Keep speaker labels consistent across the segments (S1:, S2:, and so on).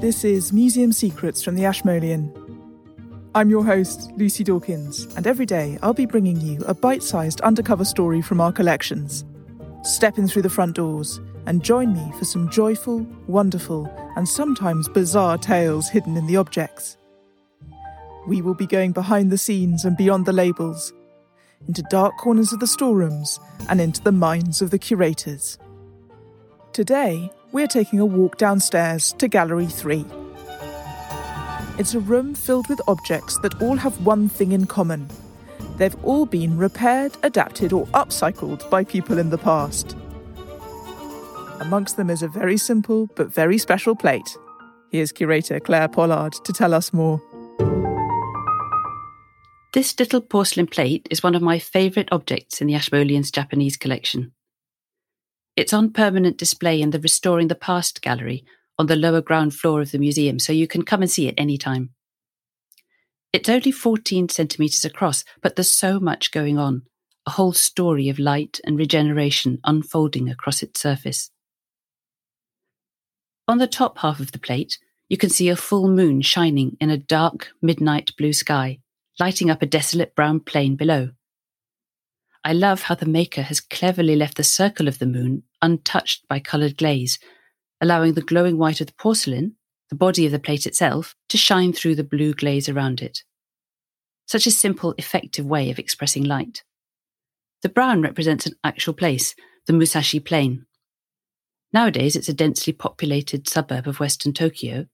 S1: This is Museum Secrets from the Ashmolean. I'm your host, Lucy Dawkins, and every day I'll be bringing you a bite sized undercover story from our collections. Step in through the front doors and join me for some joyful, wonderful, and sometimes bizarre tales hidden in the objects. We will be going behind the scenes and beyond the labels, into dark corners of the storerooms and into the minds of the curators. Today, we're taking a walk downstairs to Gallery 3. It's a room filled with objects that all have one thing in common. They've all been repaired, adapted, or upcycled by people in the past. Amongst them is a very simple but very special plate. Here's curator Claire Pollard to tell us more.
S2: This little porcelain plate is one of my favourite objects in the Ashmolean's Japanese collection. It's on permanent display in the Restoring the Past gallery on the lower ground floor of the museum, so you can come and see it any time. It's only 14 centimetres across, but there's so much going on a whole story of light and regeneration unfolding across its surface. On the top half of the plate, you can see a full moon shining in a dark midnight blue sky, lighting up a desolate brown plain below. I love how the maker has cleverly left the circle of the moon untouched by coloured glaze, allowing the glowing white of the porcelain, the body of the plate itself, to shine through the blue glaze around it. Such a simple, effective way of expressing light. The brown represents an actual place, the Musashi Plain. Nowadays, it's a densely populated suburb of western Tokyo,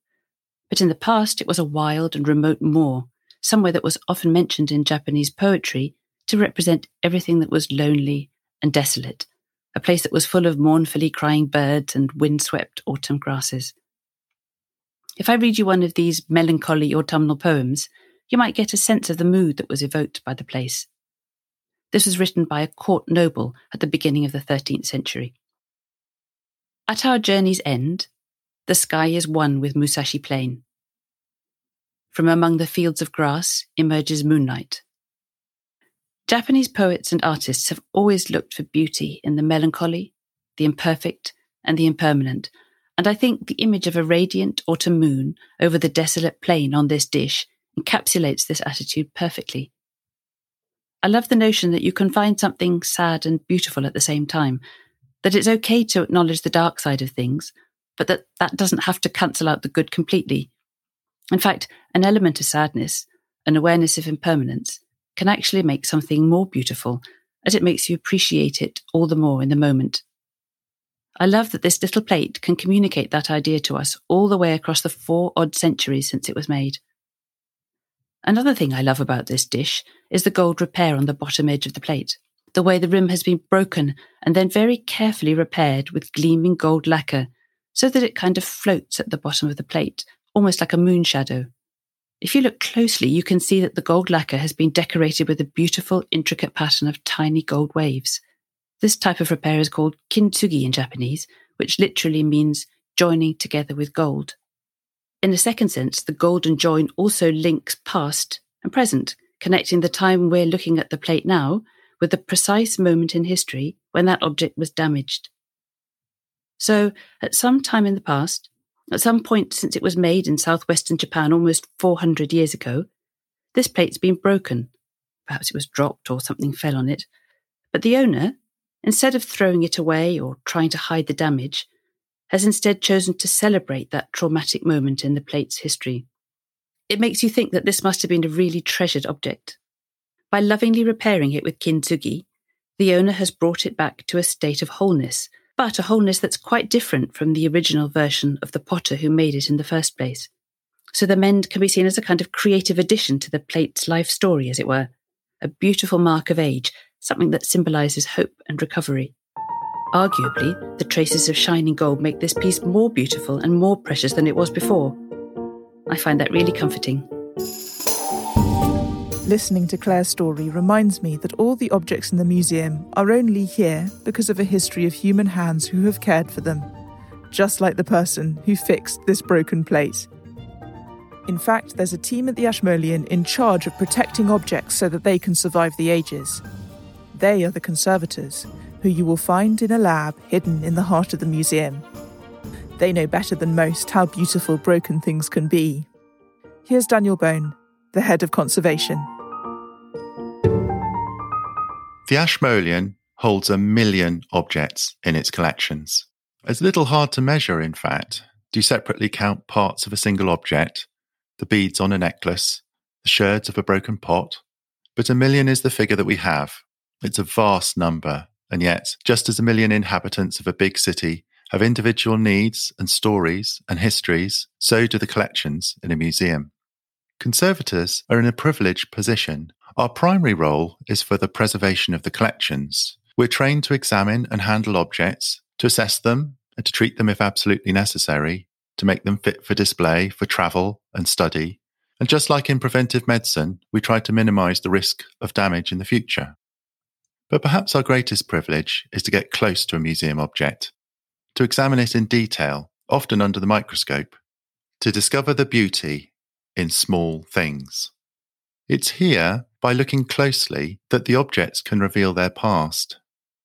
S2: but in the past, it was a wild and remote moor, somewhere that was often mentioned in Japanese poetry to represent everything that was lonely and desolate, a place that was full of mournfully crying birds and windswept autumn grasses. If I read you one of these melancholy autumnal poems, you might get a sense of the mood that was evoked by the place. This was written by a court noble at the beginning of the 13th century. At our journey's end, the sky is one with Musashi Plain. From among the fields of grass emerges moonlight. Japanese poets and artists have always looked for beauty in the melancholy, the imperfect, and the impermanent, and I think the image of a radiant autumn moon over the desolate plain on this dish encapsulates this attitude perfectly. I love the notion that you can find something sad and beautiful at the same time, that it's okay to acknowledge the dark side of things, but that that doesn't have to cancel out the good completely. In fact, an element of sadness, an awareness of impermanence, can actually make something more beautiful as it makes you appreciate it all the more in the moment. I love that this little plate can communicate that idea to us all the way across the four odd centuries since it was made. Another thing I love about this dish is the gold repair on the bottom edge of the plate. The way the rim has been broken and then very carefully repaired with gleaming gold lacquer so that it kind of floats at the bottom of the plate, almost like a moon shadow. If you look closely, you can see that the gold lacquer has been decorated with a beautiful, intricate pattern of tiny gold waves. This type of repair is called kintsugi in Japanese, which literally means joining together with gold. In a second sense, the golden join also links past and present, connecting the time we're looking at the plate now with the precise moment in history when that object was damaged. So, at some time in the past, at some point since it was made in southwestern Japan almost 400 years ago, this plate's been broken. Perhaps it was dropped or something fell on it. But the owner, instead of throwing it away or trying to hide the damage, has instead chosen to celebrate that traumatic moment in the plate's history. It makes you think that this must have been a really treasured object. By lovingly repairing it with kintsugi, the owner has brought it back to a state of wholeness but a wholeness that's quite different from the original version of the potter who made it in the first place. So the mend can be seen as a kind of creative addition to the plate's life story, as it were, a beautiful mark of age, something that symbolises hope and recovery. Arguably, the traces of shining gold make this piece more beautiful and more precious than it was before. I find that really comforting.
S1: Listening to Claire's story reminds me that all the objects in the museum are only here because of a history of human hands who have cared for them, just like the person who fixed this broken plate. In fact, there's a team at the Ashmolean in charge of protecting objects so that they can survive the ages. They are the conservators, who you will find in a lab hidden in the heart of the museum. They know better than most how beautiful broken things can be. Here's Daniel Bone, the head of conservation.
S3: The Ashmolean holds a million objects in its collections. It's a little hard to measure, in fact. Do you separately count parts of a single object, the beads on a necklace, the sherds of a broken pot? But a million is the figure that we have. It's a vast number, and yet, just as a million inhabitants of a big city have individual needs and stories and histories, so do the collections in a museum. Conservators are in a privileged position. Our primary role is for the preservation of the collections. We're trained to examine and handle objects, to assess them, and to treat them if absolutely necessary, to make them fit for display, for travel and study. And just like in preventive medicine, we try to minimize the risk of damage in the future. But perhaps our greatest privilege is to get close to a museum object, to examine it in detail, often under the microscope, to discover the beauty in small things. It's here, by looking closely, that the objects can reveal their past.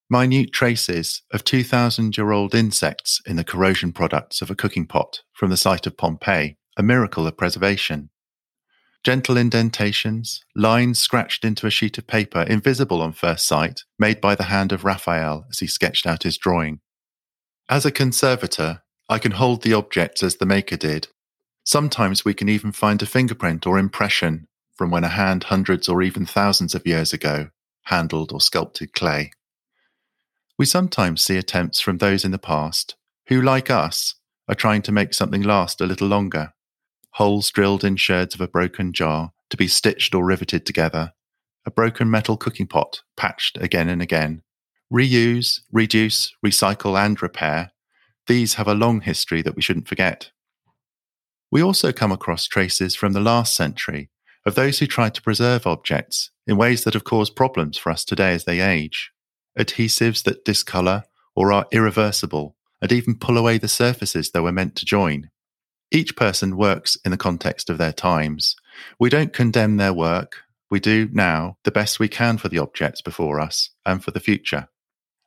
S3: Minute traces of 2,000 year old insects in the corrosion products of a cooking pot from the site of Pompeii, a miracle of preservation. Gentle indentations, lines scratched into a sheet of paper, invisible on first sight, made by the hand of Raphael as he sketched out his drawing. As a conservator, I can hold the objects as the maker did. Sometimes we can even find a fingerprint or impression from when a hand hundreds or even thousands of years ago handled or sculpted clay. We sometimes see attempts from those in the past who, like us, are trying to make something last a little longer. Holes drilled in sherds of a broken jar to be stitched or riveted together, a broken metal cooking pot patched again and again, Reuse, reduce, recycle, and repair, these have a long history that we shouldn't forget. We also come across traces from the last century of those who tried to preserve objects in ways that have caused problems for us today as they age. Adhesives that discolor or are irreversible and even pull away the surfaces they were meant to join. Each person works in the context of their times. We don't condemn their work. We do now the best we can for the objects before us and for the future.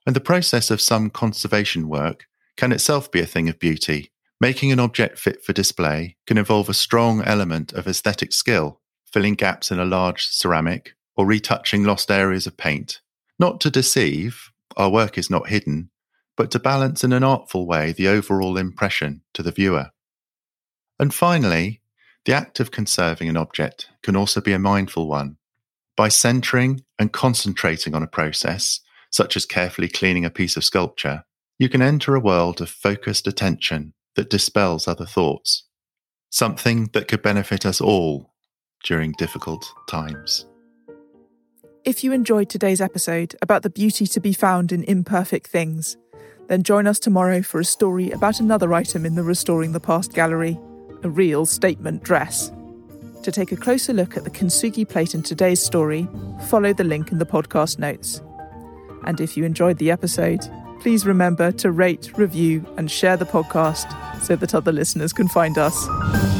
S3: And the process of some conservation work can itself be a thing of beauty. Making an object fit for display can involve a strong element of aesthetic skill, filling gaps in a large ceramic or retouching lost areas of paint. Not to deceive, our work is not hidden, but to balance in an artful way the overall impression to the viewer. And finally, the act of conserving an object can also be a mindful one. By centering and concentrating on a process, such as carefully cleaning a piece of sculpture, you can enter a world of focused attention that dispels other thoughts, something that could benefit us all during difficult times.
S1: If you enjoyed today's episode about the beauty to be found in imperfect things, then join us tomorrow for a story about another item in the Restoring the Past gallery a real statement dress. To take a closer look at the kintsugi plate in today's story, follow the link in the podcast notes. And if you enjoyed the episode, please remember to rate, review, and share the podcast so that other listeners can find us.